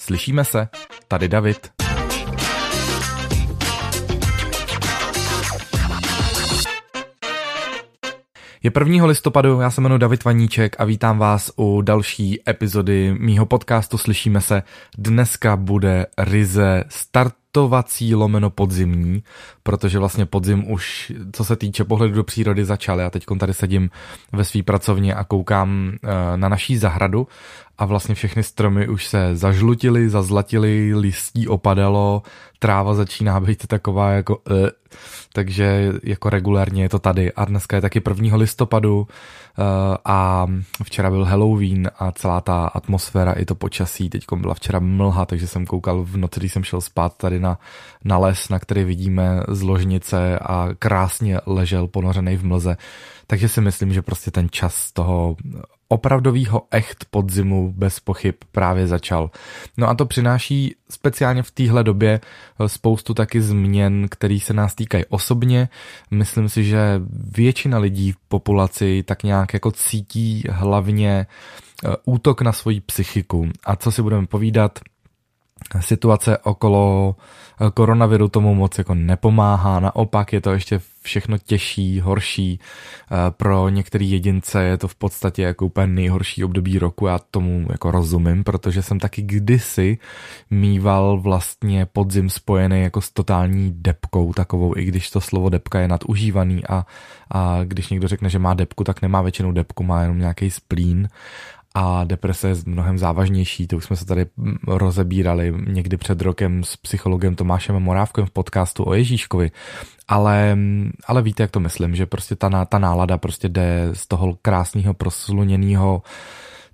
Slyšíme se, tady David. Je 1. listopadu, já se jmenuji David Vaníček a vítám vás u další epizody mýho podcastu Slyšíme se. Dneska bude ryze start startovací lomeno podzimní, protože vlastně podzim už, co se týče pohledu do přírody, začal. Já teď tady sedím ve své pracovně a koukám eh, na naší zahradu a vlastně všechny stromy už se zažlutily, zazlatily, listí opadalo, tráva začíná být taková jako uh, takže jako regulárně je to tady a dneska je taky 1. listopadu uh, a včera byl Halloween a celá ta atmosféra i to počasí, teď byla včera mlha, takže jsem koukal v noci, když jsem šel spát tady na, na les, na který vidíme z ložnice a krásně ležel ponořený v mlze, takže si myslím, že prostě ten čas toho opravdovýho echt podzimu bez pochyb právě začal. No a to přináší speciálně v téhle době spoustu taky změn, které se nás týkají osobně. Myslím si, že většina lidí v populaci tak nějak jako cítí hlavně e, útok na svoji psychiku. A co si budeme povídat, situace okolo eh, koronaviru tomu moc jako nepomáhá, naopak je to ještě všechno těžší, horší. Eh, pro některé jedince je to v podstatě jako úplně nejhorší období roku, já tomu jako rozumím, protože jsem taky kdysi mýval vlastně podzim spojený jako s totální depkou takovou, i když to slovo depka je nadužívaný a, a když někdo řekne, že má depku, tak nemá většinou depku, má jenom nějaký splín a deprese je mnohem závažnější, to už jsme se tady mm, rozebírali někdy před rokem s psychologem Tomášem Morávkem v podcastu o Ježíškovi, ale, mm, ale víte, jak to myslím, že prostě ta, ta nálada prostě jde z toho krásného prosluněného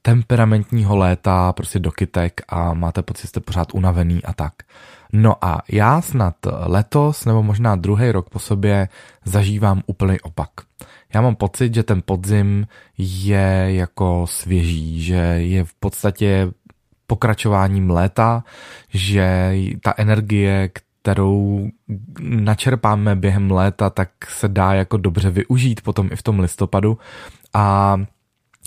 temperamentního léta prostě do kytek a máte pocit, že jste pořád unavený a tak. No a já snad letos, nebo možná druhý rok po sobě, zažívám úplný opak. Já mám pocit, že ten podzim je jako svěží, že je v podstatě pokračováním léta, že ta energie, kterou načerpáme během léta, tak se dá jako dobře využít potom i v tom listopadu. A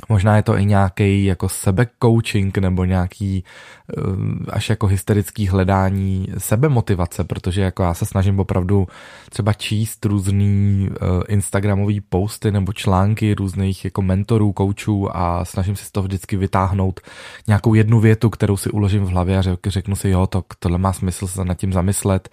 Možná je to i nějaký jako sebekoučing nebo nějaký eh, až jako hysterický hledání sebemotivace, protože jako já se snažím opravdu třeba číst různý eh, instagramový posty nebo články různých jako mentorů, koučů a snažím si z toho vždycky vytáhnout nějakou jednu větu, kterou si uložím v hlavě a řeknu si, jo, to, tohle má smysl se nad tím zamyslet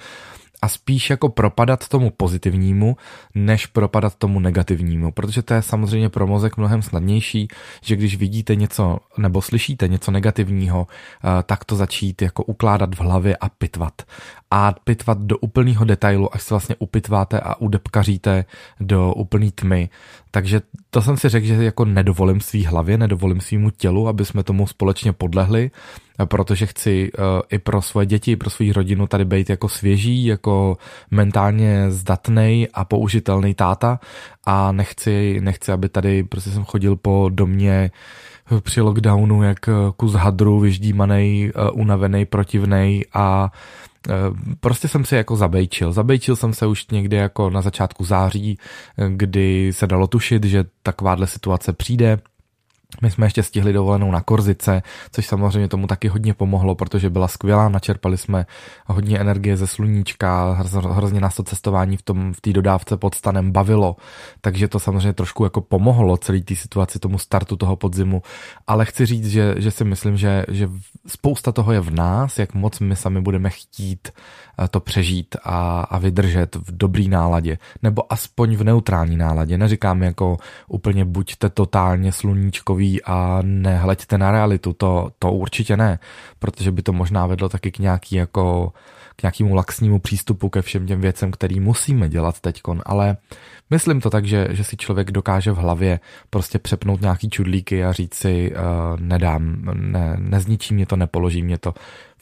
a spíš jako propadat tomu pozitivnímu, než propadat tomu negativnímu, protože to je samozřejmě pro mozek mnohem snadnější, že když vidíte něco nebo slyšíte něco negativního, eh, tak to začít jako ukládat v hlavě a pitvat. A pitvat do úplného detailu, až se vlastně upitváte a udepkaříte do úplný tmy. Takže to jsem si řekl, že jako nedovolím svý hlavě, nedovolím svýmu tělu, aby jsme tomu společně podlehli protože chci uh, i pro svoje děti, i pro svou rodinu tady být jako svěží, jako mentálně zdatný a použitelný táta a nechci, nechci, aby tady prostě jsem chodil po domě při lockdownu jak kus hadru, vyždímaný, uh, unavený, protivnej a prostě jsem si jako zabejčil. Zabejčil jsem se už někdy jako na začátku září, kdy se dalo tušit, že takováhle situace přijde my jsme ještě stihli dovolenou na Korzice, což samozřejmě tomu taky hodně pomohlo, protože byla skvělá, načerpali jsme hodně energie ze sluníčka, hrozně nás to cestování v tom v té dodávce pod stanem bavilo, takže to samozřejmě trošku jako pomohlo celý té situaci, tomu startu toho podzimu, ale chci říct, že, že si myslím, že, že spousta toho je v nás, jak moc my sami budeme chtít eh, to přežít a, a vydržet v dobrý náladě, nebo aspoň v neutrální náladě. Neříkám jako úplně buďte totálně sluníčkový takový a nehleďte na realitu, to, to určitě ne, protože by to možná vedlo taky k nějaký jako k nějakému laxnímu přístupu ke všem těm věcem, který musíme dělat teďkon, ale myslím to tak, že, že si člověk dokáže v hlavě prostě přepnout nějaký čudlíky a říct si uh, nedám, ne, nezničí mě to, nepoloží mě to.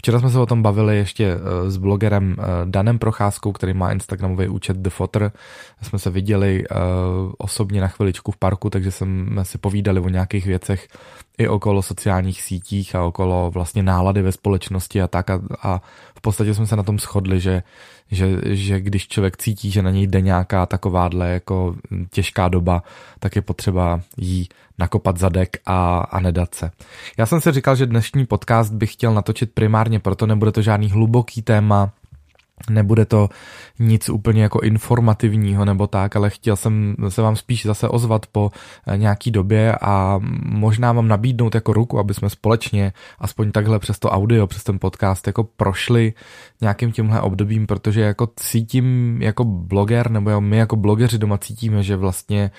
Včera jsme se o tom bavili ještě uh, s blogerem uh, Danem Procházkou, který má Instagramový účet The Fotter. Jsme se viděli uh, osobně na chviličku v parku, takže jsme si povídali o nějakých věcech i okolo sociálních sítích a okolo vlastně nálady ve společnosti a tak a, a v podstatě jsme se na tom shodli, že, že, že když člověk cítí, že na něj jde nějaká takováhle jako těžká doba, tak je potřeba jí nakopat zadek a, a nedat se. Já jsem si říkal, že dnešní podcast bych chtěl natočit primárně, proto nebude to žádný hluboký téma, Nebude to nic úplně jako informativního nebo tak, ale chtěl jsem se vám spíš zase ozvat po eh, nějaký době a možná vám nabídnout jako ruku, aby jsme společně aspoň takhle přes to audio, přes ten podcast jako prošli nějakým tímhle obdobím, protože jako cítím jako bloger, nebo my jako blogeři doma cítíme, že vlastně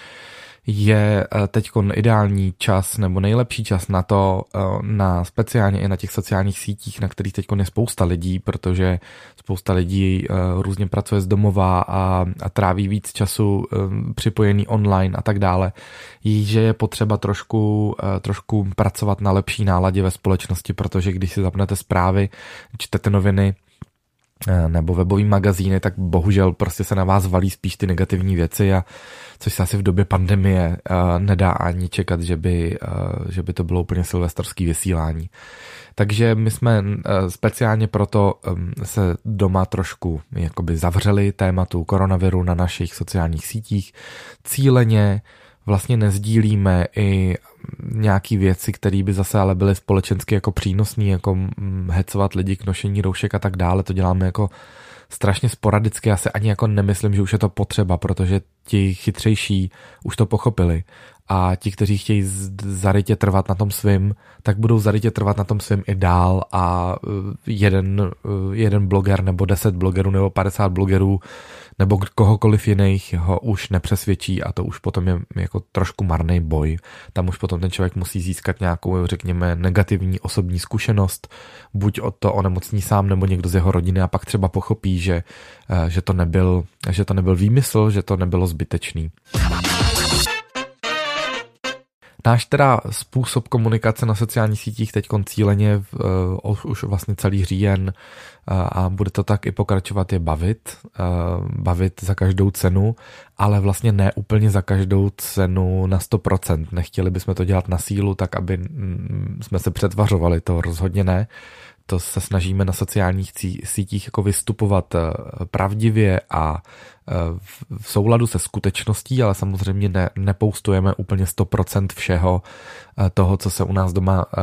je eh, teď ideální čas nebo nejlepší čas na to, eh, na speciálně i na těch sociálních sítích, na kterých teď je spousta lidí, protože spousta lidí eh, různě pracuje z domova a, a tráví víc času připojený online a tak dále, že je potřeba trošku, trošku pracovat na lepší náladě ve společnosti, protože když si zapnete zprávy, čtete noviny, nebo webový magazíny, tak bohužel prostě se na vás valí spíš ty negativní věci a což se asi v době pandemie uh, nedá ani čekat, že by, uh, že by to bylo úplně silvestrský vysílání. Takže my jsme uh, speciálně proto um, se doma trošku jakoby zavřeli tématu koronaviru na našich sociálních sítích. Cíleně vlastně nezdílíme i nějaký věci, které by zase ale byly společensky jako přínosné, jako mm, hecovat lidi k nošení roušek a tak dále. To děláme jako strašně sporadicky. Já si ani jako nemyslím, že už je to potřeba, protože ti chytřejší už to pochopili a ti, kteří chtějí zarytě trvat na tom svým, tak budou zarytě trvat na tom svým i dál a uh, jeden, uh, jeden bloger nebo deset blogerů nebo 50 blogerů nebo kohokoliv jiných ho už nepřesvědčí a to už potom je jako trošku marný boj. Tam už potom ten člověk musí získat nějakou, řekněme, negativní osobní zkušenost, buď od to onemocní sám nebo někdo z jeho rodiny a pak třeba pochopí, že, uh, že, to, nebyl, že to nebyl výmysl, že to nebylo zbytečný. Náš teda způsob komunikace na sociálních sítích teď cíleně uh, už vlastně celý říjen uh, a bude to tak i pokračovat je bavit, uh, bavit za každou cenu, ale vlastně ne úplně za každou cenu na 100%. Nechtěli bychom to dělat na sílu tak, aby mm, jsme se přetvařovali, to rozhodně ne. To se snažíme na sociálních sítích jako vystupovat pravdivě a v souladu se skutečností, ale samozřejmě ne, nepoustujeme úplně 100% všeho eh, toho, co se u nás doma eh,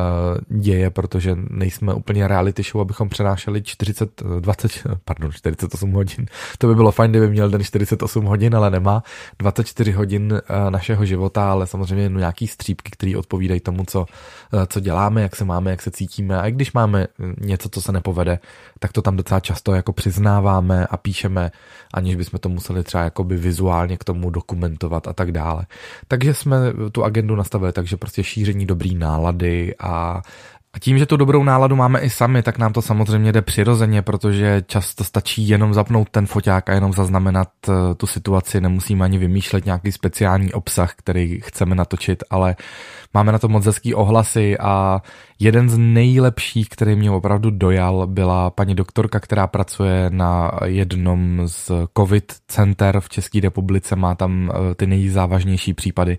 děje, protože nejsme úplně reality show, abychom přenášeli 40, 20, pardon, 48 hodin. To by bylo fajn, kdyby měl den 48 hodin, ale nemá 24 hodin eh, našeho života, ale samozřejmě nějaký střípky, které odpovídají tomu, co, co děláme, jak se máme, jak se cítíme. A i když máme něco, co se nepovede, tak to tam docela často jako přiznáváme a píšeme, aniž bychom to museli třeba jakoby vizuálně k tomu dokumentovat a tak dále. Takže jsme tu agendu nastavili takže prostě šíření dobrý nálady a a tím, že tu dobrou náladu máme i sami, tak nám to samozřejmě jde přirozeně, protože často stačí jenom zapnout ten foťák a jenom zaznamenat eh, tu situaci, nemusíme ani vymýšlet nějaký speciální obsah, který chceme natočit, ale máme na to moc hezký ohlasy a jeden z nejlepších, který mě opravdu dojal, byla paní doktorka, která pracuje na jednom z covid center v České republice, má tam eh, ty nejzávažnější případy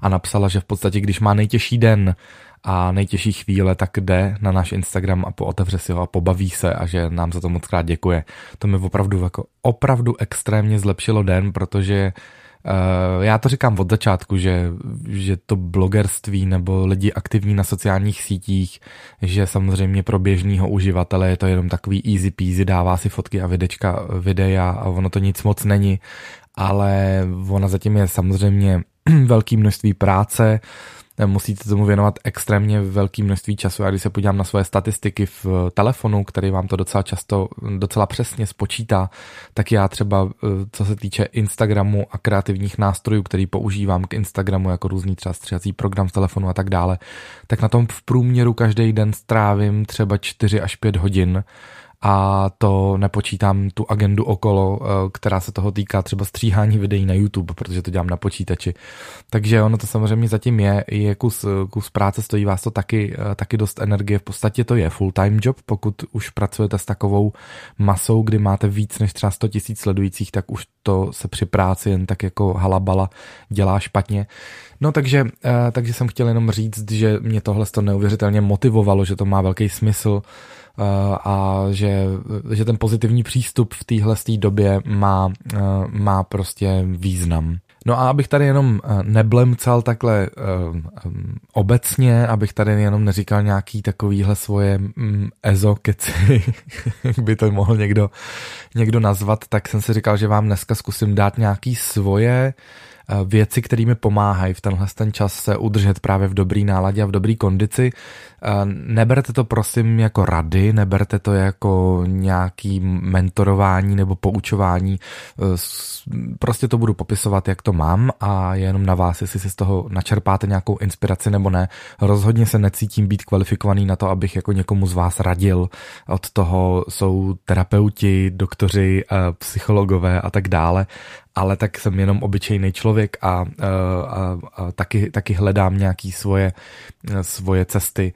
a napsala, že v podstatě, když má nejtěžší den, a nejtěžší chvíle, tak jde na náš Instagram a pootevře si ho a pobaví se a že nám za to moc krát děkuje. To mi opravdu jako opravdu extrémně zlepšilo den, protože Uh, já to říkám od začátku, že, že to blogerství nebo lidi aktivní na sociálních sítích, že samozřejmě pro běžného uživatele je to jenom takový easy peasy, dává si fotky a videčka, videa a ono to nic moc není, ale ona zatím je samozřejmě velké množství práce, musíte tomu věnovat extrémně velké množství času. A když se podívám na svoje statistiky v telefonu, který vám to docela často, docela přesně spočítá, tak já třeba, eh, co se týče Instagramu a kreativních nástrojů, který používám k Instagramu, jako různý třeba stříhací program z telefonu a tak dále, tak na tom v průměru každý den strávím třeba 4 až 5 hodin a to nepočítám tu agendu okolo, která se toho týká třeba stříhání videí na YouTube, protože to dělám na počítači. Takže ono to samozřejmě zatím je, i kus, kus práce stojí vás to taky, taky dost energie, v podstatě to je full-time job, pokud už pracujete s takovou masou, kdy máte víc než třeba 100 tisíc sledujících, tak už to se při práci jen tak jako halabala dělá špatně. No takže, eh, takže jsem chtěl jenom říct, že mě tohle to neuvěřitelně motivovalo, že to má velký smysl eh, a že, že ten pozitivní přístup v téhle době má, eh, má prostě význam. No a abych tady jenom neblemcal takhle obecně, abych tady jenom neříkal nějaký takovýhle svoje mm, ezokeci, jak by to mohl někdo, někdo nazvat, tak jsem si říkal, že vám dneska zkusím dát nějaký svoje věci, které mi pomáhají v tenhle ten čas se udržet právě v dobrý náladě a v dobrý kondici. Eh, neberte to prosím jako rady, neberte to jako nějaký mentorování nebo poučování. Eh, prostě to budu popisovat, jak to mám a je jenom na vás, jestli si z toho načerpáte nějakou inspiraci nebo ne. Rozhodně se necítím být kvalifikovaný na to, abych jako někomu z vás radil. Od toho jsou terapeuti, doktoři, psychologové a tak dále ale tak jsem jenom obyčejný člověk a, a, a, a taky, taky hledám nějaký svoje, svoje cesty,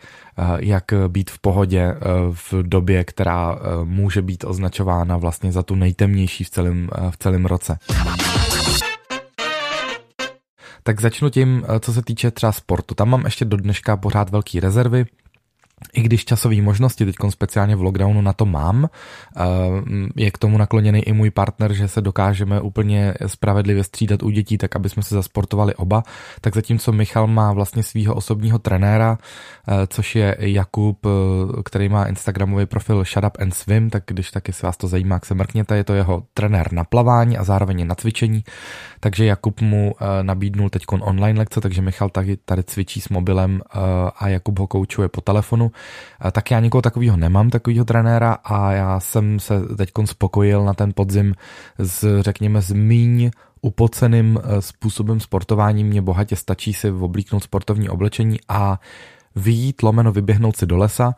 jak být v pohodě v době, která může být označována vlastně za tu nejtemnější v celém, v celém roce. Tak začnu tím, co se týče třeba sportu. Tam mám ještě do dneška pořád velký rezervy, i když časové možnosti teď speciálně v lockdownu na to mám, eh, je k tomu nakloněný i můj partner, že se dokážeme úplně spravedlivě střídat u dětí, tak aby jsme se zasportovali oba, tak zatímco Michal má vlastně svého osobního trenéra, eh, což je Jakub, eh, který má Instagramový profil Shut Up and Swim, tak když taky se vás to zajímá, jak se mrkněte, je to jeho trenér na plavání a zároveň na cvičení, takže Jakub mu nabídnul teď online lekce, takže Michal tady, tady cvičí s mobilem a Jakub ho koučuje po telefonu tak já nikoho takového nemám, takového trenéra a já jsem se teď spokojil na ten podzim s, řekněme, s míň upoceným eh, způsobem sportování. Mně bohatě stačí si oblíknout sportovní oblečení a vyjít, lomeno vyběhnout si do lesa,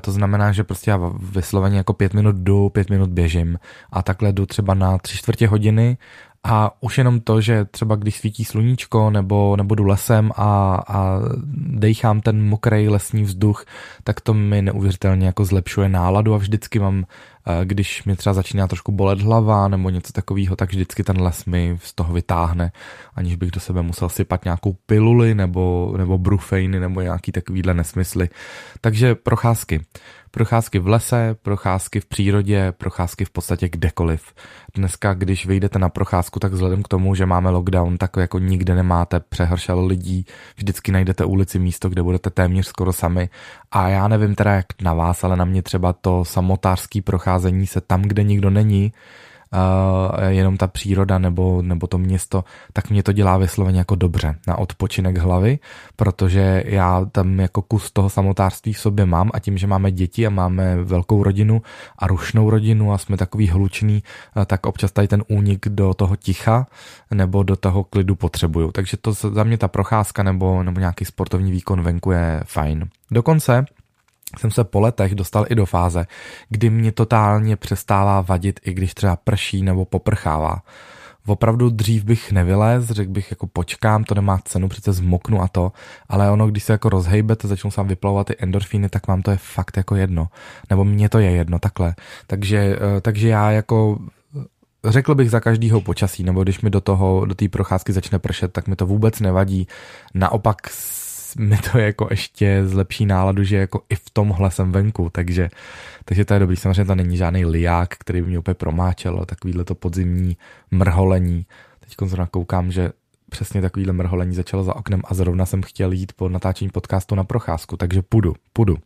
to znamená, že prostě já vysloveně jako pět minut jdu, pět minut běžím a takhle jdu třeba na tři čtvrtě hodiny a už jenom to, že třeba když svítí sluníčko nebo, nebo jdu lesem a, a dejchám ten mokrý lesní vzduch, tak to mi neuvěřitelně jako zlepšuje náladu a vždycky mám, eh, když mi třeba začíná trošku bolet hlava nebo něco takového, tak vždycky ten les mi z toho vytáhne, aniž bych do sebe musel sypat nějakou piluli nebo, nebo brufejny nebo nějaký takovýhle nesmysly. Takže procházky. Procházky v lese, procházky v přírodě, procházky v podstatě kdekoliv. Dneska, když vyjdete na procházku, tak vzhledem k tomu, že máme lockdown, tak jako nikde nemáte přehršel lidí, vždycky najdete ulici místo, kde budete téměř skoro sami. A já nevím teda jak na vás, ale na mě třeba to samotářský procházení se tam, kde nikdo není, jenom ta příroda nebo, nebo to město, tak mě to dělá vysloveně jako dobře na odpočinek hlavy, protože já tam jako kus toho samotářství v sobě mám a tím, že máme děti a máme velkou rodinu a rušnou rodinu a jsme takový hluční, uh, tak občas tady ten únik do toho ticha nebo do toho klidu potřebuju. Takže to za mě ta procházka nebo, nebo nějaký sportovní výkon venku je fajn. Dokonce jsem se po letech dostal i do fáze, kdy mě totálně přestává vadit, i když třeba prší nebo poprchává. Opravdu dřív bych nevylez, řekl bych jako počkám, to nemá cenu, přece zmoknu a to, ale ono, když se jako rozhejbete, začnou se vám vyplavovat ty endorfíny, tak vám to je fakt jako jedno. Nebo mně to je jedno, takhle. Takže, eh, takže já jako řekl bych za každýho počasí, nebo když mi do toho, do té procházky začne pršet, tak mi to vůbec nevadí. Naopak mi to jako ještě zlepší náladu, že jako i v tomhle jsem venku, takže, takže to je dobrý. Samozřejmě to není žádný liák, který by mě úplně promáčel, takovýhle to podzimní mrholení. Teď zrovna koukám, že přesně takovýhle mrholení začalo za oknem a zrovna jsem chtěl jít po natáčení podcastu na procházku, takže půjdu, půjdu.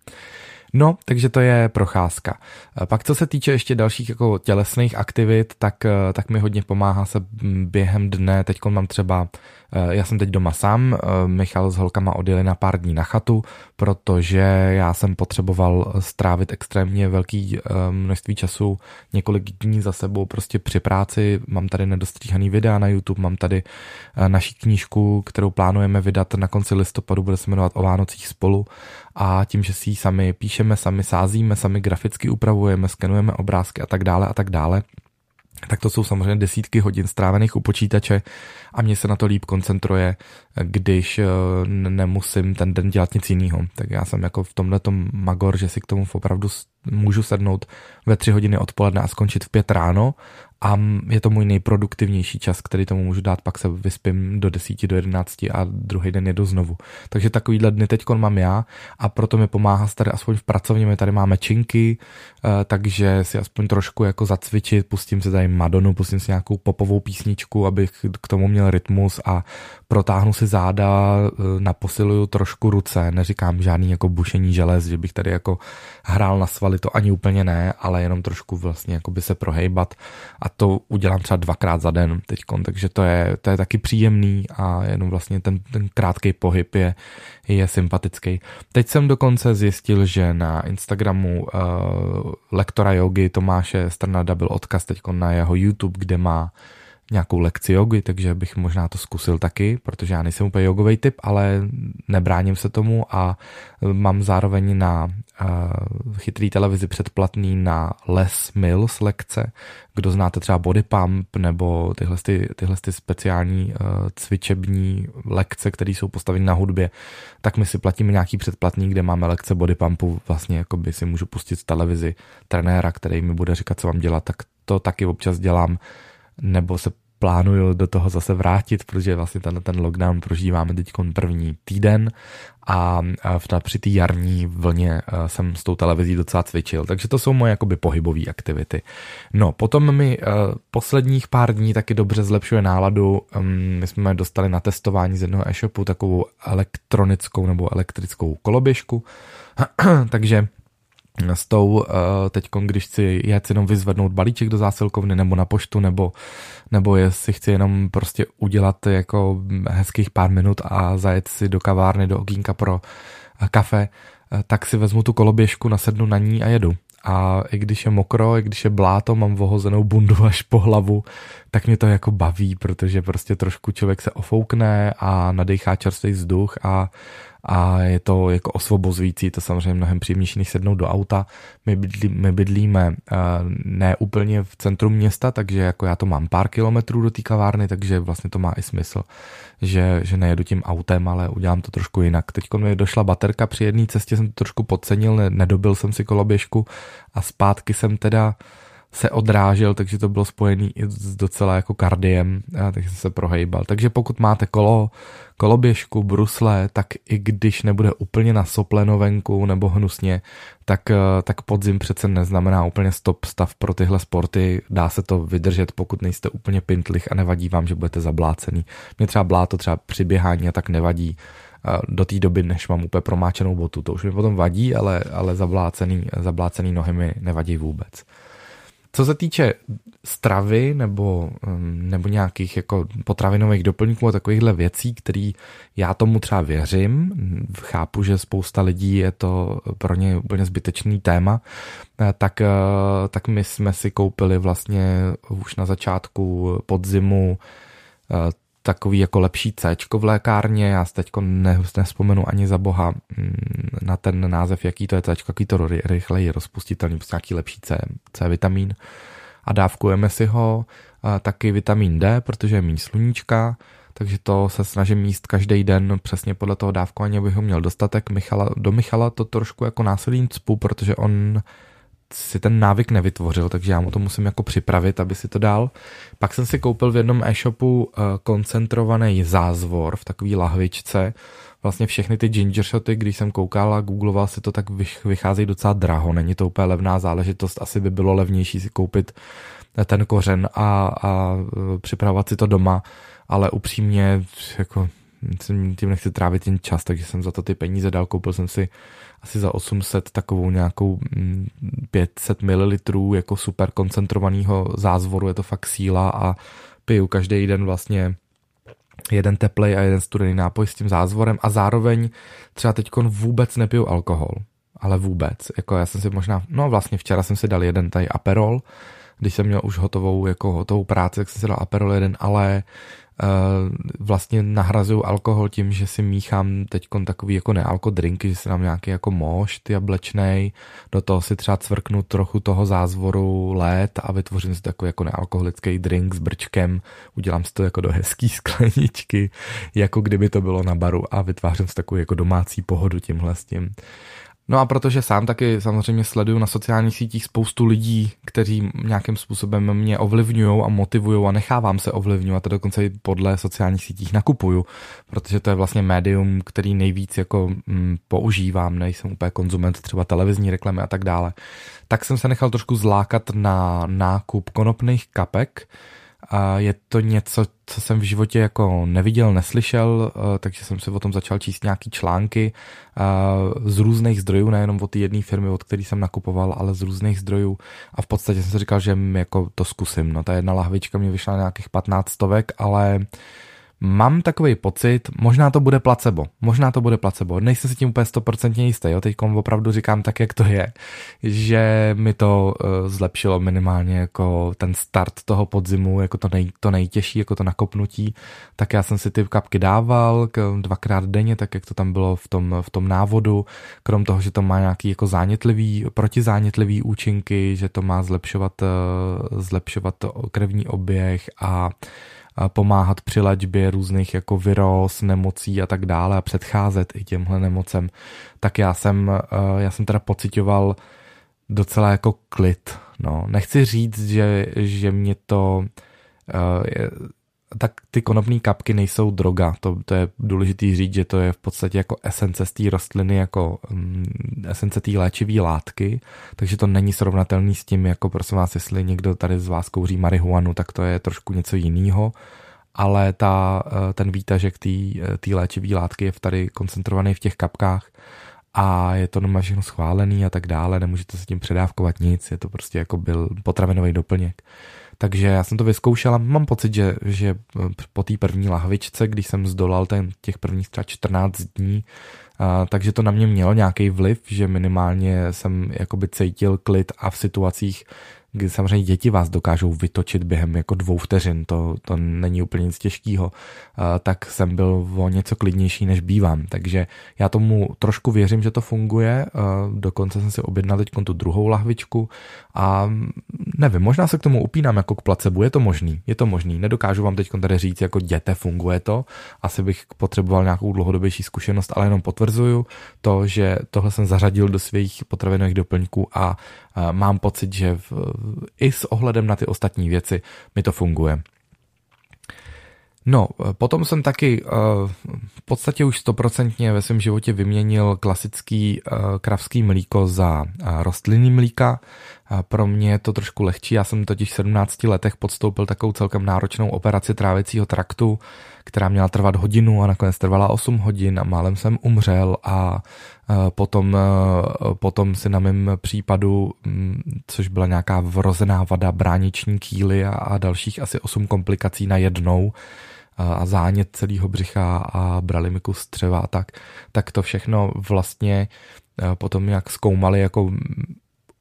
No, takže to je procházka. Pak co se týče ještě dalších jako tělesných aktivit, tak, tak mi hodně pomáhá se během dne, teď mám třeba Eh, já jsem teď doma sám, eh, Michal s holkama odjeli na pár dní na chatu, protože já jsem potřeboval strávit extrémně velký množství času, několik dní za sebou prostě při práci. Mám tady nedostříhaný videa na YouTube, mám tady naší knížku, kterou plánujeme vydat na konci listopadu, bude se jmenovat O Vánocích spolu a tím, že si ji sami píšeme, sami sázíme, sami graficky upravujeme, skenujeme obrázky a tak dále a tak dále, tak to jsou samozřejmě desítky hodin strávených u počítače a mě se na to líp koncentruje, když eh, nemusím ten den dělat nic jiného. Tak já jsem jako v tomhle magor, že si k tomu opravdu můžu sednout ve tři hodiny odpoledne a skončit v pět ráno a je to můj nejproduktivnější čas, který tomu můžu dát, pak se vyspím do 10, do 11 a druhý den jedu znovu. Takže takovýhle dny teď mám já a proto mi pomáhá tady aspoň v pracovně, my tady máme činky, eh, takže si aspoň trošku jako zacvičit, pustím si tady Madonu, pustím si nějakou popovou písničku, abych k tomu měl rytmus a protáhnu si záda, eh, naposiluju trošku ruce, neříkám žádný jako bušení želez, že bych tady jako hrál na svaly, to ani úplně ne, ale jenom trošku vlastně jako by se prohejbat a to udělám třeba dvakrát za den teď, takže to je, to je taky příjemný a jenom vlastně ten, ten krátký pohyb je, je sympatický. Teď jsem dokonce zjistil, že na Instagramu uh, lektora jogy Tomáše Strnada byl odkaz teď na jeho YouTube, kde má nějakou lekci jogy, takže bych možná to zkusil taky, protože já nejsem úplně jogový typ, ale nebráním se tomu a mám zároveň na uh, chytrý televizi předplatný na Les Mills lekce. Kdo znáte třeba Body Pump nebo tyhle, ty, tyhle ty speciální uh, cvičební lekce, které jsou postaveny na hudbě, tak my si platíme nějaký předplatný, kde máme lekce Body Pumpu, vlastně jako by si můžu pustit z televizi trenéra, který mi bude říkat, co mám dělat, tak to taky občas dělám nebo se plánuju do toho zase vrátit, protože vlastně ten, ten lockdown prožíváme teď první týden a v při té jarní vlně jsem s tou televizí docela cvičil, takže to jsou moje jakoby pohybové aktivity. No, potom mi posledních pár dní taky dobře zlepšuje náladu, my jsme dostali na testování z jednoho e-shopu takovou elektronickou nebo elektrickou koloběžku, takže s tou uh, teď, když chci jet jenom vyzvednout balíček do zásilkovny nebo na poštu, nebo, nebo jestli chci jenom prostě udělat jako hezkých pár minut a zajet si do kavárny, do okýnka pro uh, kafe, uh, tak si vezmu tu koloběžku, nasednu na ní a jedu. A i když je mokro, i když je bláto, mám vohozenou bundu až po hlavu, tak mě to jako baví, protože prostě trošku člověk se ofoukne a nadechá čerstvý vzduch a a je to jako osvobozující, to samozřejmě mnohem příjemnější, než sednout do auta. My, bydlí, my bydlíme uh, ne úplně v centru města, takže jako já to mám pár kilometrů do té kavárny, takže vlastně to má i smysl, že, že nejedu tím autem, ale udělám to trošku jinak. Teď mi došla baterka při jedné cestě, jsem to trošku podcenil, ne, nedobil jsem si koloběžku a zpátky jsem teda uh, se odrážel, takže to bylo spojený i s docela jako kardiem, takže jsem se prohejbal. Takže pokud máte kolo, koloběžku, brusle, tak i když nebude úplně na sopleno venku nebo hnusně, tak, eh, tak podzim přece neznamená úplně stop stav pro tyhle sporty. Dá se to vydržet, pokud nejste úplně pintlich a nevadí vám, že budete zablácený. Mě třeba bláto třeba při běhání a tak nevadí eh, do té doby, než mám úplně promáčenou botu. To už mi potom vadí, ale, ale zablácený, zablácený nohy mi nevadí vůbec. Co se týče stravy nebo, nebo nějakých jako potravinových doplňků a takovýchhle věcí, které já tomu třeba věřím, chápu, že spousta lidí je to pro ně úplně zbytečný téma, eh, tak, eh, tak my jsme si koupili vlastně už na začátku podzimu eh, takový jako lepší C v lékárně, já teď ne, nespomenu ani za boha mm, na ten název, jaký to je C, jaký to rychleji rozpustitelný, prostě nějaký lepší C, C vitamin a dávkujeme si ho taky vitamin D, protože je méně sluníčka, takže to se snažím míst každý den přesně podle toho dávkování, abych ho měl dostatek. Michala, do Michala to trošku jako násilím cpu, protože on si ten návyk nevytvořil, takže já mu to musím jako připravit, aby si to dal. Pak jsem si koupil v jednom e-shopu uh, koncentrovaný zázvor v takové lahvičce. Vlastně všechny ty ginger shoty, když jsem koukal a googloval si to, tak vycházejí docela draho. Není to úplně levná záležitost, asi by bylo levnější si koupit ten kořen a, a eh, připravovat si to doma, ale upřímně jako tím nechci trávit ten čas, takže jsem za to ty peníze dal, koupil jsem si asi za 800 takovou nějakou 500 mm, ml jako super koncentrovaného zázvoru, je to fakt síla a piju každý den vlastně jeden teplej a jeden studený nápoj s tím zázvorem a zároveň třeba teď vůbec nepiju alkohol. Ale vůbec. Jako já jsem si možná, no vlastně včera jsem si dal jeden tady Aperol, když jsem měl už hotovou, jako hotovou práci, tak jsem si dal Aperol jeden, ale vlastně nahrazuju alkohol tím, že si míchám teď takový jako nealko drinky, že si dám nějaký jako mošt jablečnej, do toho si třeba cvrknu trochu toho zázvoru lét a vytvořím si takový jako nealkoholický drink s brčkem, udělám si to jako do hezký skleničky, jako kdyby to bylo na baru a vytvářím si takovou jako domácí pohodu tímhle s tím. No a protože sám taky samozřejmě sleduju na sociálních sítích spoustu lidí, kteří nějakým způsobem mě ovlivňují a motivují a nechávám se ovlivňovat a dokonce i podle sociálních sítích nakupuju, protože to je vlastně médium, který nejvíc jako mm, používám, nejsem úplně konzument třeba televizní reklamy a tak dále. Tak jsem se nechal trošku zlákat na nákup konopných kapek, a je to něco, co jsem v životě jako neviděl, neslyšel, eh, takže jsem si o tom začal číst nějaký články eh, z různých zdrojů, nejenom od té jedné firmy, od které jsem nakupoval, ale z různých zdrojů a v podstatě jsem si říkal, že jako to zkusím. No ta jedna lahvička mě vyšla nějakých 15 stovek, ale Mám takový pocit, možná to bude placebo, možná to bude placebo, nejsem si tím úplně stoprocentně jistý, jo, teď opravdu říkám tak, jak to je, že mi to uh, zlepšilo minimálně jako ten start toho podzimu, jako to, nej, to nejtěžší, jako to nakopnutí, tak já jsem si ty kapky dával k, dvakrát denně, tak jak to tam bylo v tom, v tom návodu, krom toho, že to má nějaký jako zánětlivý, protizánětlivý účinky, že to má zlepšovat, uh, zlepšovat krevní oběh a pomáhat při léčbě různých jako viróz, nemocí a tak dále a předcházet i těmhle nemocem, tak já jsem, eh, já jsem teda pocitoval docela jako klid. No. Nechci říct, že, že mě to eh, tak ty konopné kapky nejsou droga, to, to je důležitý říct, že to je v podstatě jako esence z té rostliny, jako um, esence té léčivé látky, takže to není srovnatelný s tím, jako prosím vás, jestli někdo tady z vás kouří marihuanu, tak to je trošku něco jiného, ale ta, eh, ten výtažek té eh, léčivé látky je tady koncentrovaný v těch kapkách a je to doma všechno schválený a tak dále, nemůžete se tím předávkovat nic, je to prostě jako byl potravinový doplněk. Takže já jsem to vyzkoušel a mám pocit, že, že po té první lahvičce, když jsem zdolal ten, těch prvních třeba 14 dní, a, takže to na mě mělo nějaký vliv, že minimálně jsem jakoby cítil klid a v situacích, kdy samozřejmě děti vás dokážou vytočit během jako dvou vteřin, to, to není úplně nic těžkého, tak jsem byl o něco klidnější, než bývám. Takže já tomu trošku věřím, že to funguje, dokonce jsem si objednal teď tu druhou lahvičku a nevím, možná se k tomu upínám jako k placebu, je to možný, je to možný, nedokážu vám teď tady říct, jako děte, funguje to, asi bych potřeboval nějakou dlouhodobější zkušenost, ale jenom potvrzuju to, že tohle jsem zařadil do svých potravinových doplňků a mám pocit, že v, i s ohledem na ty ostatní věci mi to funguje. No, potom jsem taky uh, v podstatě už stoprocentně ve svém životě vyměnil klasický uh, kravský mlíko za uh, rostlinný mlíka. Pro mě je to trošku lehčí, já jsem totiž v 17 letech podstoupil takovou celkem náročnou operaci trávicího traktu, která měla trvat hodinu a nakonec trvala 8 hodin a málem jsem umřel a potom, potom si na mém případu, což byla nějaká vrozená vada brániční kýly a, a dalších asi 8 komplikací na jednou, a zánět celého břicha a brali mi kus střeva a tak, tak to všechno vlastně e, potom jak zkoumali jako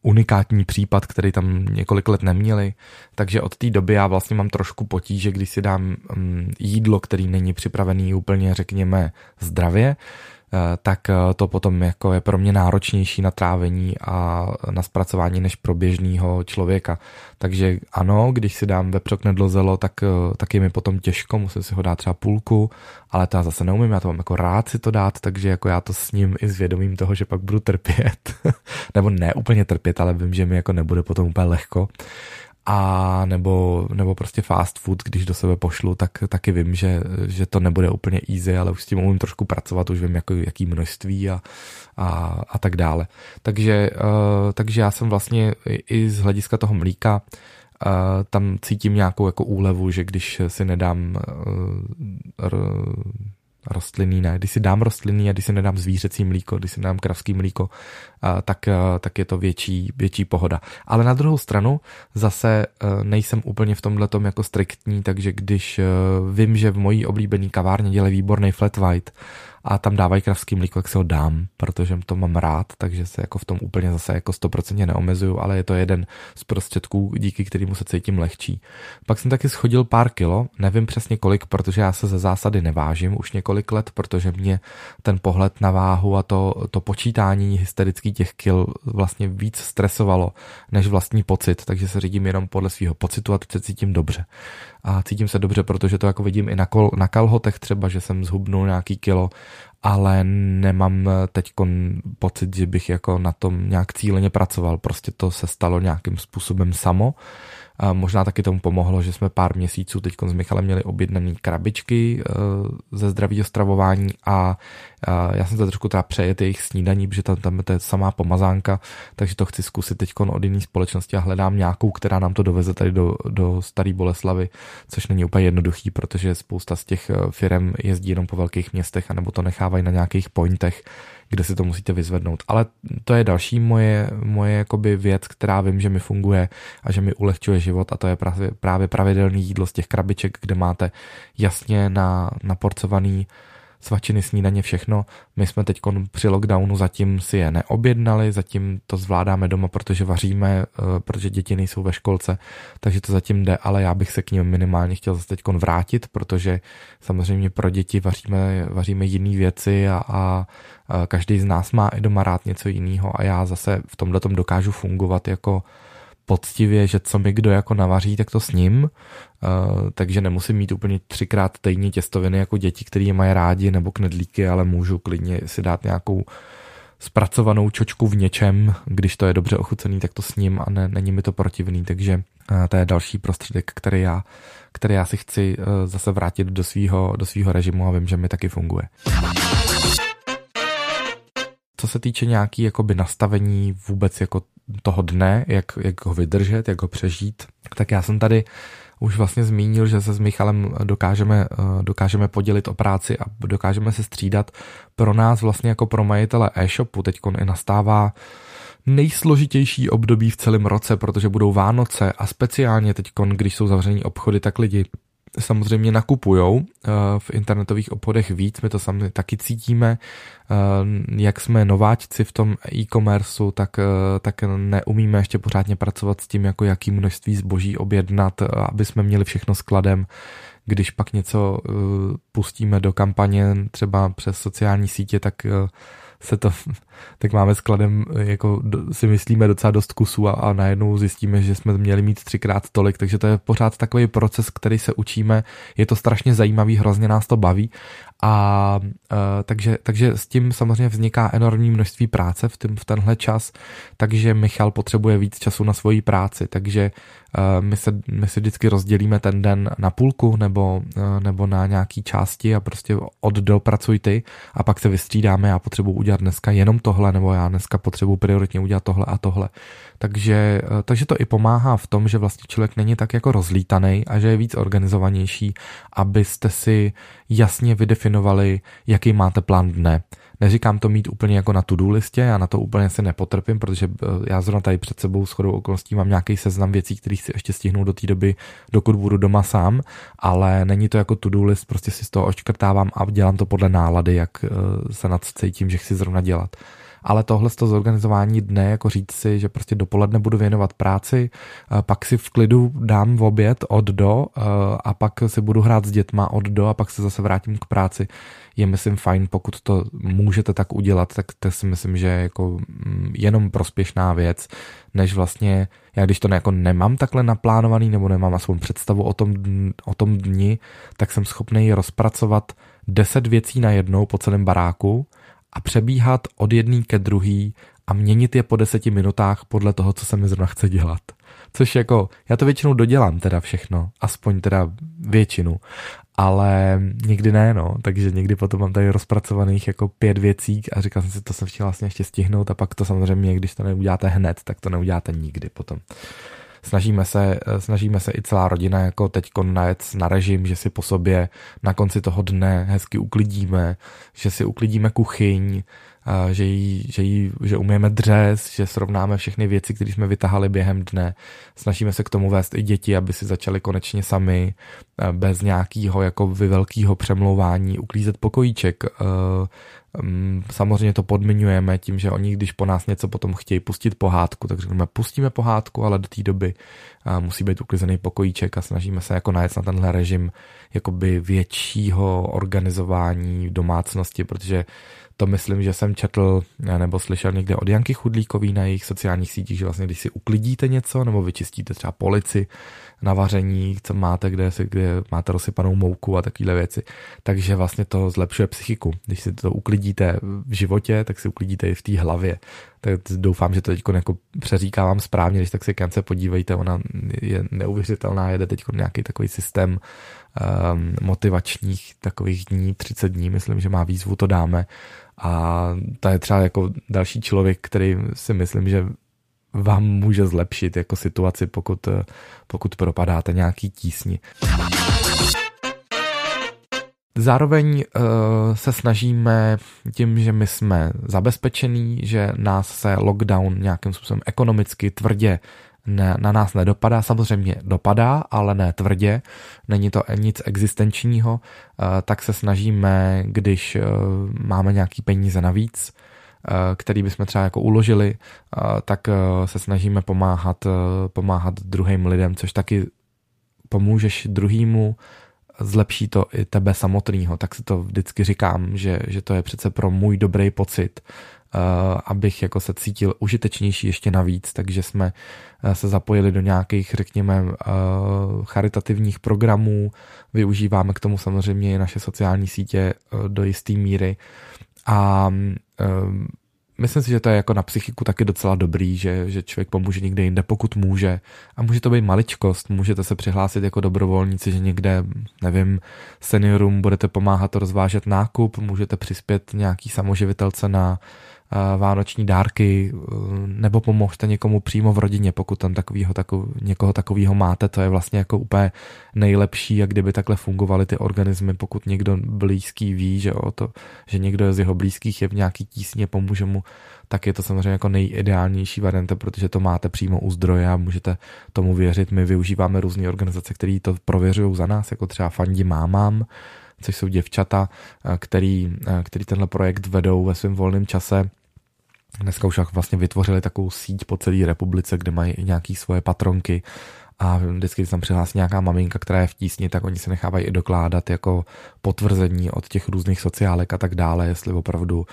unikátní případ, který tam několik let neměli, takže od té doby já vlastně mám trošku potíže, když si dám mm, jídlo, který není připravený úplně, řekněme, zdravě, tak eh, to potom jako je pro mě náročnější na trávení a na zpracování než pro běžného člověka. Takže ano, když si dám vepřok nedlozelo, tak, eh, tak je mi potom těžko, musím si ho dát třeba půlku, ale to já zase neumím, já to mám jako rád si to dát, takže jako já to s ním i s vědomím toho, že pak budu trpět, nebo ne úplně trpět, ale vím, že mi jako nebude potom úplně lehko a nebo, nebo prostě fast food, když do sebe pošlu, tak taky vím, že, že to nebude úplně easy, ale už s tím umím trošku pracovat, už vím, jako, jaký množství a, a, a tak dále. Takže, uh, takže já jsem vlastně i z hlediska toho mlíka uh, tam cítím nějakou jako úlevu, že když si nedám uh, rostlinný ne. Když si dám rostlinný a když si nedám zvířecí mlíko, když si nedám kravský mlíko, tak, tak je to větší, větší pohoda. Ale na druhou stranu zase nejsem úplně v tomhle jako striktní, takže když vím, že v mojí oblíbený kavárně dělají výborný flat white, a tam dávají kravský mlíko, jak se ho dám, protože to mám rád, takže se jako v tom úplně zase jako stoprocentně neomezuju, ale je to jeden z prostředků, díky kterému se cítím lehčí. Pak jsem taky schodil pár kilo, nevím přesně kolik, protože já se ze zásady nevážím už několik let, protože mě ten pohled na váhu a to, to počítání hysterický těch kil vlastně víc stresovalo než vlastní pocit, takže se řídím jenom podle svého pocitu a teď se cítím dobře a cítím se dobře, protože to jako vidím i na, kol, na kalhotech třeba, že jsem zhubnul nějaký kilo, ale nemám teď pocit, že bych jako na tom nějak cíleně pracoval, prostě to se stalo nějakým způsobem samo. a možná taky tomu pomohlo, že jsme pár měsíců teď s Michalem měli objednané krabičky eh, ze zdravého stravování a já jsem to trošku teda přejet jejich snídaní, protože tam, tam je samá pomazánka, takže to chci zkusit teď od jiné společnosti a hledám nějakou, která nám to doveze tady do, do Staré Boleslavy, což není úplně jednoduchý, protože spousta z těch eh, firm jezdí jenom po velkých městech anebo to nechávají na nějakých pointech, kde si to musíte vyzvednout. Ale to je další moje, moje jakoby věc, která vím, že mi funguje a že mi ulehčuje život a to je právě, právě pravidelný jídlo z těch krabiček, kde máte jasně na, naporcovaný svačiny, snídaně, všechno. My jsme teď při lockdownu zatím si je neobjednali, zatím to zvládáme doma, protože vaříme, eh, protože děti nejsou ve školce, takže to zatím jde, ale já bych se k ním minimálně chtěl zase teď vrátit, protože samozřejmě pro děti vaříme, vaříme jiné věci a, a každý z nás má i doma rád něco jiného a já zase v tomhle dokážu fungovat jako poctivě, že co mi kdo jako navaří, tak to s ním, uh, takže nemusím mít úplně třikrát týdně těstoviny jako děti, které je mají rádi, nebo knedlíky, ale můžu klidně si dát nějakou zpracovanou čočku v něčem, když to je dobře ochucený, tak to s ním a ne, není mi to protivný, takže uh, to je další prostředek, který já, který já si chci uh, zase vrátit do svého do svýho režimu a vím, že mi taky funguje co se týče nějaký jakoby nastavení vůbec jako toho dne, jak, jak ho vydržet, jak ho přežít, tak já jsem tady už vlastně zmínil, že se s Michalem dokážeme, eh, dokážeme podělit o práci a dokážeme se střídat. Pro nás vlastně jako pro majitele e-shopu teď i nastává nejsložitější období v celém roce, protože budou Vánoce a speciálně teď, když jsou zavření obchody, tak lidi samozřejmě nakupujou eh, v internetových obchodech víc, my to sami taky cítíme, eh, jak jsme nováčci v tom e-commerceu, tak, eh, tak neumíme ještě pořádně pracovat s tím, jako jaký množství zboží objednat, aby jsme měli všechno skladem, když pak něco pustíme do kampaně třeba přes sociální sítě, tak se to, tak máme skladem, jako si myslíme docela dost kusů a, a najednou zjistíme, že jsme měli mít třikrát tolik, takže to je pořád takový proces, který se učíme, je to strašně zajímavý, hrozně nás to baví a uh, takže, takže s tím samozřejmě vzniká enormní množství práce v, tím, v tenhle čas, takže Michal potřebuje víc času na svoji práci, takže uh, my, se, my si vždycky rozdělíme ten den na půlku nebo, uh, nebo na nějaký části a prostě od do pracuj ty a pak se vystřídáme, já potřebuji udělat dneska jenom tohle nebo já dneska potřebuji prioritně udělat tohle a tohle. Takže, takže to i pomáhá v tom, že vlastně člověk není tak jako rozlítaný a že je víc organizovanější, abyste si jasně vydefinovali, jaký máte plán dne. Neříkám to mít úplně jako na to-do listě, já na to úplně se nepotrpím, protože eh, já zrovna tady před sebou shodou okolností mám nějaký seznam věcí, které si ještě stihnu do té doby, dokud budu doma sám, ale není to jako to-do list, prostě si z toho očkrtávám a dělám to podle nálady, jak eh, se nad cítím, že chci zrovna dělat ale tohle to zorganizování dne, jako říct si, že prostě dopoledne budu věnovat práci, pak si v klidu dám v oběd od do a pak si budu hrát s dětma od do a pak se zase vrátím k práci, je myslím fajn, pokud to můžete tak udělat, tak to si myslím, že je jako mm, jenom prospěšná věc, než vlastně, já když to jako nemám takhle naplánovaný, nebo nemám aspoň představu o tom, o tom dni, tak jsem schopný rozpracovat deset věcí na jednou po celém baráku, a přebíhat od jedný ke druhý a měnit je po deseti minutách podle toho, co se mi zrovna chce dělat. Což jako, já to většinou dodělám teda všechno, aspoň teda většinu, ale nikdy ne, no, takže někdy potom mám tady rozpracovaných jako pět věcí a říkal jsem si, to jsem chtěl vlastně ještě stihnout a pak to samozřejmě, když to neuděláte hned, tak to neuděláte nikdy potom. Snažíme se, snažíme se i celá rodina jako teď najet na režim, že si po sobě na konci toho dne hezky uklidíme, že si uklidíme kuchyň, že, jí, že, jí, že umíme dřez, že srovnáme všechny věci, které jsme vytahali během dne. Snažíme se k tomu vést i děti, aby si začali konečně sami bez nějakého jako velkého přemlouvání uklízet pokojíček. Mm, samozřejmě to podmiňujeme tím, že oni, když po nás něco potom chtějí pustit pohádku, tak řekneme, pustíme pohádku, ale do té doby musí být uklizený pokojíček a snažíme se jako najet na tenhle režim jakoby většího organizování domácnosti, protože to myslím, že jsem četl nebo slyšel někde od Janky Chudlíkový na jejich sociálních sítích, že vlastně když si uklidíte něco nebo vyčistíte třeba polici na vaření, co máte, kde, kde máte rozsypanou mouku a takové věci, takže vlastně to zlepšuje psychiku. Když si to uklidíte v životě, tak si uklidíte i v té hlavě. Tak doufám, že to teď jako přeříkávám správně, když tak se kance podívejte, ona je neuvěřitelná, jede teď nějaký takový systém um, motivačních takových dní, 30 dní, myslím, že má výzvu, to dáme. A to je třeba jako další člověk, který si myslím, že vám může zlepšit jako situaci, pokud, pokud propadáte nějaký tísni. Zároveň uh, se snažíme tím, že my jsme zabezpečení, že nás se lockdown nějakým způsobem ekonomicky tvrdě ne, na nás nedopadá. Samozřejmě dopadá, ale ne tvrdě. Není to nic existenčního, uh, tak se snažíme, když uh, máme nějaký peníze navíc, který bychom třeba jako uložili, tak se snažíme pomáhat, pomáhat druhým lidem, což taky pomůžeš druhýmu, zlepší to i tebe samotného, tak si to vždycky říkám, že, že to je přece pro můj dobrý pocit, abych jako se cítil užitečnější ještě navíc, takže jsme se zapojili do nějakých, řekněme, charitativních programů, využíváme k tomu samozřejmě i naše sociální sítě do jisté míry. A myslím si, že to je jako na psychiku taky docela dobrý, že, že člověk pomůže někde jinde, pokud může. A může to být maličkost, můžete se přihlásit jako dobrovolníci, že někde, nevím, seniorům budete pomáhat rozvážet nákup, můžete přispět nějaký samoživitelce na vánoční dárky, eh, nebo pomožte někomu přímo v rodině, pokud tam takovýho, takov, někoho takového máte, to je vlastně jako úplně nejlepší, jak kdyby takhle fungovaly ty organismy, pokud někdo blízký ví, že, o to, že někdo z jeho blízkých je v nějaký tísně, pomůže mu, tak je to samozřejmě jako nejideálnější varianta, protože to máte přímo u zdroje a můžete tomu věřit. My využíváme různé organizace, které to prověřují za nás, jako třeba Fandi Mámám, což jsou děvčata, eh, který, eh, který tenhle projekt vedou ve svém volném čase Dneska už vlastně vytvořili takovou síť po celé republice, kde mají i nějaké svoje patronky a vždycky, když tam přihlásí nějaká maminka, která je v tísni, tak oni se nechávají i dokládat jako potvrzení od těch různých sociálek a tak dále, jestli opravdu uh,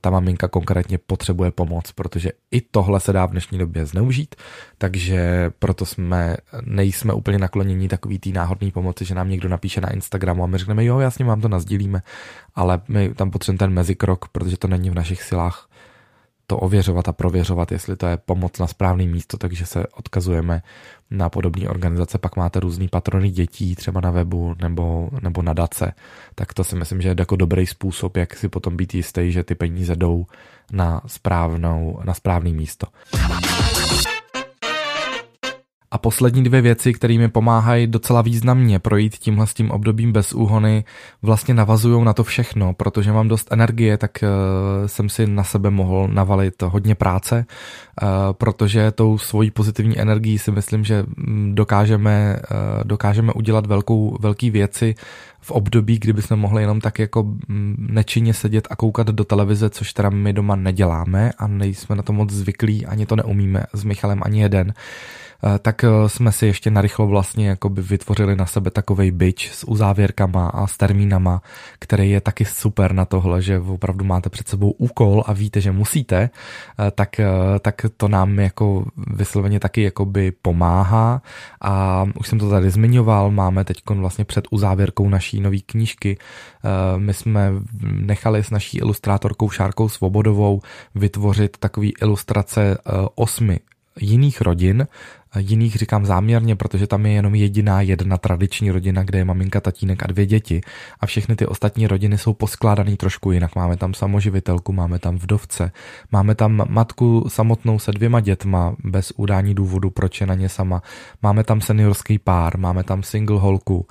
ta maminka konkrétně potřebuje pomoc, protože i tohle se dá v dnešní době zneužít, takže proto jsme, nejsme úplně naklonění takový tý náhodný pomoci, že nám někdo napíše na Instagramu a my řekneme, jo, jasně, vám to nazdílíme, ale my tam potřebujeme ten mezikrok, protože to není v našich silách to ověřovat a prověřovat, jestli to je pomoc na správné místo, takže se odkazujeme na podobné organizace. Pak máte různý patrony dětí, třeba na webu nebo, nebo na dace. Tak to si myslím, že je jako dobrý způsob, jak si potom být jistý, že ty peníze jdou na, správnou, na správný místo. A poslední dvě věci, které mi pomáhají docela významně projít tímhle s tím obdobím bez úhony, vlastně navazují na to všechno, protože mám dost energie, tak uh, jsem si na sebe mohl navalit hodně práce, uh, protože tou svojí pozitivní energií si myslím, že mm, dokážeme, uh, dokážeme udělat velkou, velký věci v období, kdyby jsme mohli jenom tak jako mm, nečinně sedět a koukat do televize, což teda my doma neděláme a nejsme na to moc zvyklí, ani to neumíme s Michalem ani jeden. Eh, tak eh, jsme si ještě narychlo vlastně jakoby vytvořili na sebe takovej byč s uzávěrkama a s termínama, který je taky super na tohle, že opravdu máte před sebou úkol a víte, že musíte, eh, tak, tak to nám jako vysloveně taky jakoby pomáhá. A už jsem to tady zmiňoval, máme teď vlastně před uzávěrkou naší nové knížky, my jsme nechali s naší ilustrátorkou Šárkou Svobodovou vytvořit takový ilustrace osmi jiných rodin jiných říkám záměrně, protože tam je jenom jediná jedna tradiční rodina, kde je maminka, tatínek a dvě děti. A všechny ty ostatní rodiny jsou poskládané trošku jinak. Máme tam samoživitelku, máme tam vdovce, máme tam matku samotnou se dvěma dětma bez udání důvodu, proč je na ně sama, máme tam seniorský pár, máme tam single holku.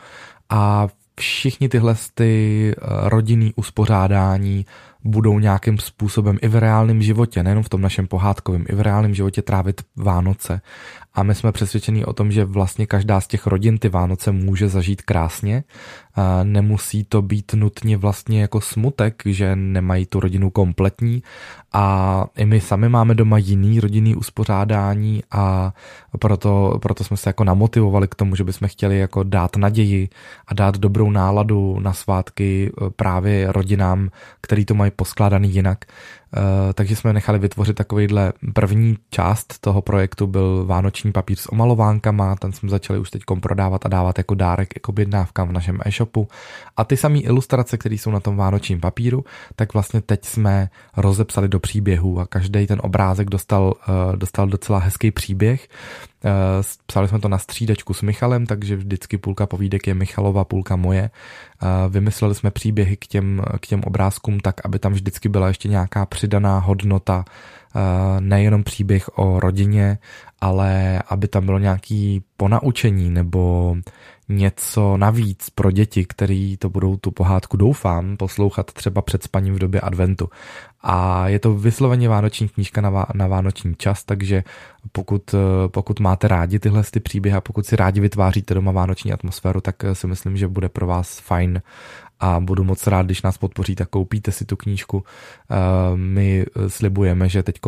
A všichni tyhle ty eh, rodinný uspořádání budou nějakým způsobem i v reálném životě, nejenom v tom našem pohádkovém, i v reálném životě trávit Vánoce. A my jsme přesvědčeni o tom, že vlastně každá z těch rodin ty Vánoce může zažít krásně. Nemusí to být nutně vlastně jako smutek, že nemají tu rodinu kompletní. A i my sami máme doma jiný rodinný uspořádání a proto, proto jsme se jako namotivovali k tomu, že bychom chtěli jako dát naději a dát dobrou náladu na svátky právě rodinám, který to mají poskládaný jinak. Eh, takže jsme nechali vytvořit takovýhle první část toho projektu byl vánoční papír s omalovánkama, ten jsme začali už teď prodávat a dávat jako dárek, jako objednávkám v našem e-shopu. A ty samé ilustrace, které jsou na tom vánočním papíru, tak vlastně teď jsme rozepsali do příběhů a každý ten obrázek dostal, eh, dostal docela hezký příběh. Eh, psali jsme to na střídačku s Michalem, takže vždycky půlka povídek je Michalova, půlka moje. Vymysleli jsme příběhy k těm, k těm obrázkům tak, aby tam vždycky byla ještě nějaká přidaná hodnota, nejenom příběh o rodině, ale aby tam bylo nějaký ponaučení nebo něco navíc pro děti, který to budou tu pohádku, doufám, poslouchat třeba před spaním v době adventu. A je to vysloveně vánoční knížka na, na vánoční čas, takže pokud, pokud máte rádi tyhle ty příběhy a pokud si rádi vytváříte doma vánoční atmosféru, tak si myslím, že bude pro vás fajn a budu moc rád, když nás podpoříte, koupíte si tu knížku. Eh, my slibujeme, že teď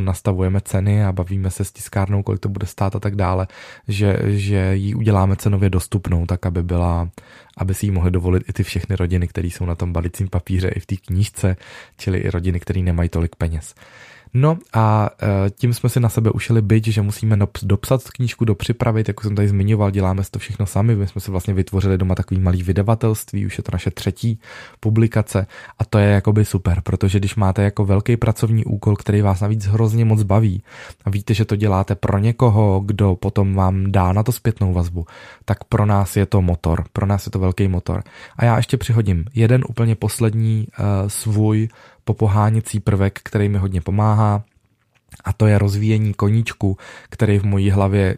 nastavujeme ceny a bavíme se s tiskárnou, kolik to bude stát a tak dále, že, že ji uděláme cenově dostupnou, tak aby byla, aby si ji mohly dovolit i ty všechny rodiny, které jsou na tom balicím papíře i v té knížce, čili i rodiny, které nemají tolik peněz. No a e, tím jsme si na sebe ušili byť, že musíme dopsat knížku, dopřipravit, jako jsem tady zmiňoval, děláme si to všechno sami, my jsme si vlastně vytvořili doma takový malý vydavatelství, už je to naše třetí publikace. A to je jakoby super, protože když máte jako velký pracovní úkol, který vás navíc hrozně moc baví a víte, že to děláte pro někoho, kdo potom vám dá na to zpětnou vazbu, tak pro nás je to motor, pro nás je to velký motor. A já ještě přihodím jeden úplně poslední uh, svůj popoháněcí prvek, který mi hodně pomáhá, a to je rozvíjení koníčku, který v mojí hlavě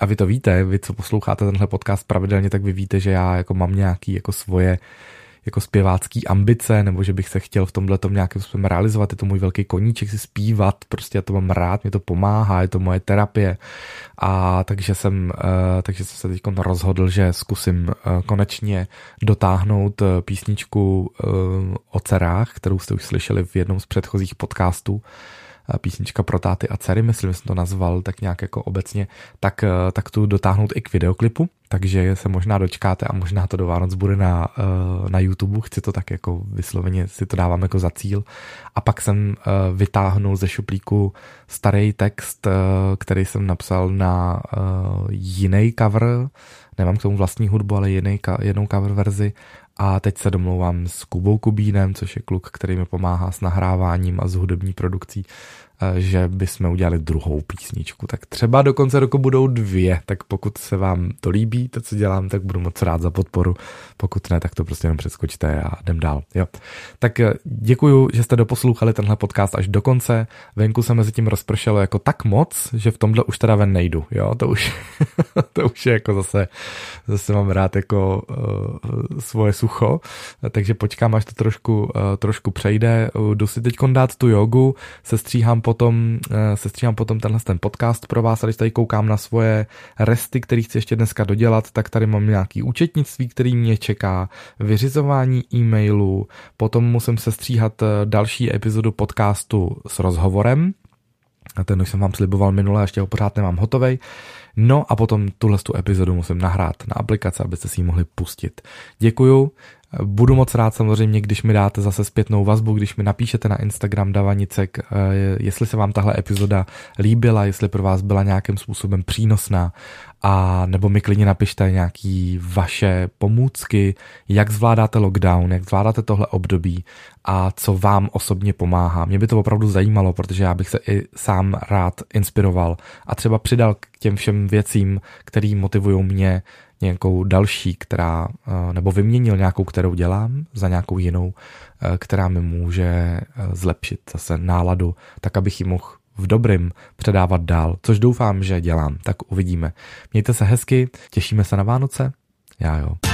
a vy to víte, vy co posloucháte tenhle podcast pravidelně, tak vy víte, že já jako mám nějaký jako svoje jako zpěvácký ambice, nebo že bych se chtěl v tomhle tom nějakým způsobem realizovat, je to můj velký koníček si zpívat, prostě já to mám rád, mě to pomáhá, je to moje terapie. A takže jsem, uh, takže jsem se teď rozhodl, že zkusím uh, konečně dotáhnout uh, písničku o dcerách, kterou jste už slyšeli v jednom z předchozích podcastů, písnička pro táty a dcery, myslím, že jsem to nazval tak nějak jako obecně, tak, tak tu dotáhnout i k videoklipu, takže se možná dočkáte a možná to do Vánoc bude na, eh, na YouTube, chci to tak jako vysloveně si to dávám jako za cíl. A pak jsem eh, vytáhnul ze šuplíku starý text, eh, který jsem napsal na jiný cover, nemám k tomu vlastní hudbu, ale jiný, jednou cover verzi a teď se domlouvám s Kubou Kubínem, což je kluk, který mi pomáhá s nahráváním a s hudební produkcí že bychom udělali druhou písničku. Tak třeba do konce roku budou dvě, tak pokud se vám to líbí, to, co dělám, tak budu moc rád za podporu. Pokud ne, tak to prostě jenom přeskočte a jdem dál. Jo. Tak eh, děkuju, že jste doposlouchali tenhle podcast až do konce. Venku se mezi tím rozpršelo jako tak moc, že v tomhle už teda ven nejdu. Jo, to už, to už je jako zase, zase mám rád jako uh, svoje sucho, takže počkám, až to trošku, uh, trošku přejde. Jdu si teď dát tu jogu, sestříhám potom, eh, se stříhám potom tenhle ten podcast pro vás a když tady koukám na svoje resty, které chci ještě dneska dodělat, tak tady mám nějaký účetnictví, který mě čeká, vyřizování e-mailů, potom musím se stříhat eh, další epizodu podcastu s rozhovorem, a ten už jsem vám sliboval minule, ještě ho pořád nemám hotovej. No a potom tuhle tu epizodu musím nahrát na aplikaci, abyste si ji mohli pustit. Děkuju, Budu moc rád samozřejmě, když mi dáte zase zpětnou vazbu, když mi napíšete na Instagram Davanicek, eh, jestli se vám tahle epizoda líbila, jestli pro vás byla nějakým způsobem přínosná a nebo mi klidně napište nějaký vaše pomůcky, jak zvládáte lockdown, jak zvládáte tohle období a co vám osobně pomáhá. Mě by to opravdu zajímalo, protože já bych se i sám rád inspiroval a třeba přidal k těm všem věcím, které motivují mě nějakou další, která, eh, nebo vyměnil nějakou, kterou dělám za nějakou jinou, eh, která mi může eh, zlepšit zase náladu, tak abych ji mohl v dobrým předávat dál, což doufám, že dělám, tak uvidíme. Mějte se hezky, těšíme se na Vánoce, já jo.